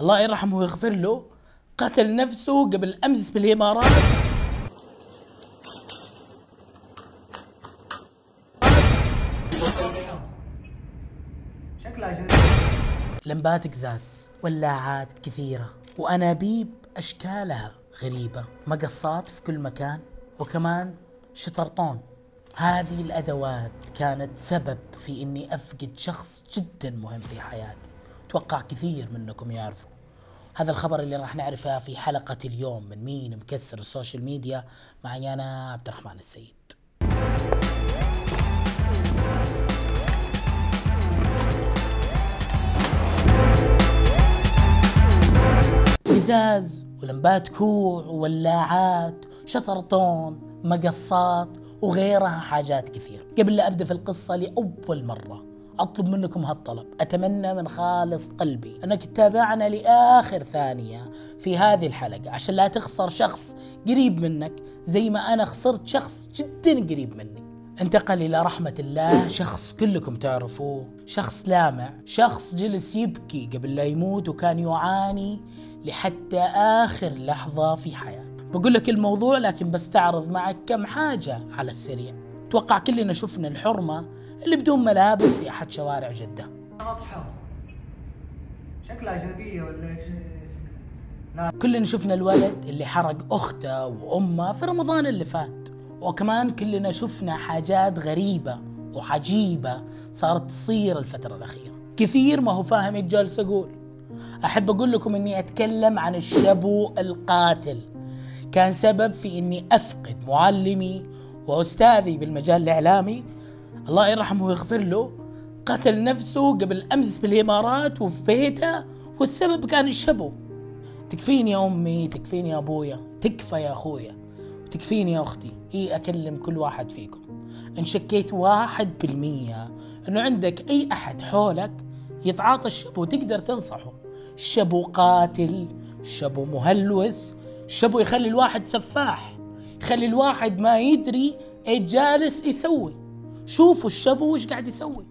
الله يرحمه ويغفر له قتل نفسه قبل أمس بالامارات لمبات قزاز ولاعات كثيرة وأنابيب أشكالها غريبة. مقصات في كل مكان وكمان شطرطون. هذه الأدوات كانت سبب في أني أفقد شخص جدا مهم في حياتي. أتوقع كثير منكم يعرفوا. هذا الخبر اللي راح نعرفه في حلقة اليوم من مين مكسر ال social media. معي أنا عبد الرحمن السيد. قزاز ولمبات كوع وولاعات شطرطون مقصات وغيرها حاجات كثير. قبل لا أبدأ في القصة لأول مرة أطلب منكم هالطلب. أتمنى من خالص قلبي أنك تتابعنا لآخر ثانية في هذه الحلقة عشان لا تخسر شخص قريب منك زي ما أنا خسرت شخص جدا قريب مني انتقل إلى رحمة الله. شخص كلكم تعرفوه. شخص لامع. شخص جلس يبكي قبل لا يموت وكان يعاني لحتى آخر لحظة في حياته. بقول لك الموضوع لكن بستعرض معك كم حاجة على السريع. توقع كلنا شفنا الحرمة اللي بدون ملابس في أحد شوارع جدة. واضحة شكلها أجنبية ولا؟ لا كلنا شفنا الولد اللي حرق أخته وأمه في رمضان اللي فات. وكمان كلنا شفنا حاجات غريبة وعجيبة صارت تصير الفترة الأخيرة. كثير ما هو فاهم إيش جالس أقول أحب أقول لكم إني أتكلم عن الشبو القاتل. كان سبب في إني أفقد معلمي وأستاذي بالمجال الإعلامي الله يرحمه ويغفر له قتل نفسه قبل أمس بالإمارات وفي بيته والسبب كان الشبو. تكفيني يا أمي تكفيني يا أبويا تكفى يا أخويا وتكفيني يا أختي. إي أكلم كل واحد فيكم. إن شكيت واحد بالمية إنه عندك أي أحد حولك يتعاطى الشبو تقدر تنصحه. الشبو قاتل الشبو مهلوس الشبو يخلي الواحد سفاح. يخلي الواحد ما يدري إيش جالس يسوي. شوفوا الشبو وش قاعد يسوي.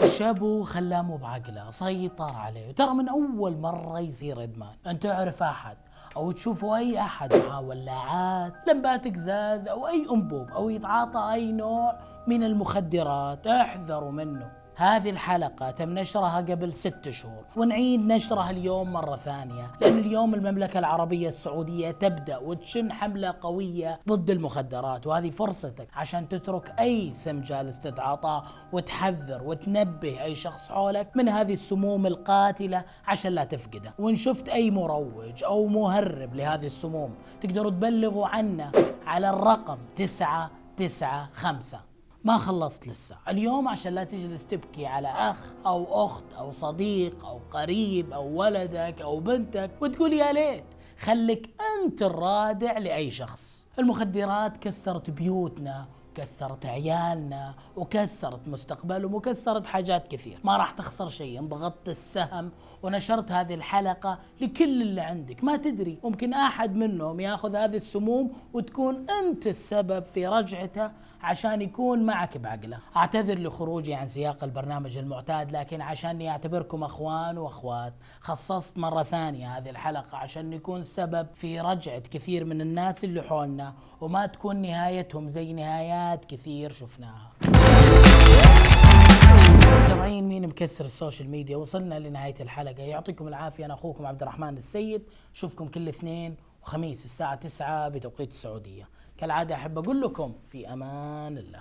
الشابو خلاه مو بعقله سيطر عليه. ترى من أول مرة يصير إدمان. انت تعرف أحد أو تشوفوا أي أحد معاه ولاعات لمبات قزاز أو أي أنبوب أو يتعاطى أي نوع من المخدرات احذروا منه. هذه الحلقة تم نشرها قبل ست شهور ونعيد نشرها اليوم مرة ثانية لأن اليوم المملكة العربية السعودية تبدأ وتشن حملة قوية ضد المخدرات وهذه فرصتك عشان تترك أي سم جالس تتعاطاه وتحذر وتنبه أي شخص حولك من هذه السموم القاتلة عشان لا تفقده. وإن شفت أي مروج أو مهرب لهذه السموم تقدروا تبلغوا عنه على الرقم تسعة تسعة خمسة. ما خلصت لسه. اليوم عشان لا تجلس تبكي على أخ أو أخت أو صديق أو قريب أو ولدك أو بنتك وتقول يا ليت خليك أنت الرادع لأي شخص. المخدرات كسرت بيوتنا كسرت عيالنا وكسرت مستقبلهم وكسرت حاجات كثير. ما راح تخسر شيء. انضغطت السهم ونشرت هذه الحلقة لكل اللي عندك. ما تدري ممكن أحد منهم ياخذ هذه السموم وتكون أنت السبب في رجعته عشان يكون معك بعقله. أعتذر لخروجي عن سياق البرنامج المعتاد لكن عشان أعتبركم أخوان وأخوات خصصت مرة ثانية هذه الحلقة عشان نكون سبب في رجعة كثير من الناس اللي حولنا وما تكون نهايتهم زي نهايات كثير شفناها. متابعين مين مكسر السوشيال ميديا؟ وصلنا لنهاية الحلقة. يعطيكم العافية. أنا أخوكم عبد الرحمن السيد. أشوفكم كل اثنين وخميس الساعة 9 بتوقيت السعودية. كالعادة أحب أقول لكم في أمان الله.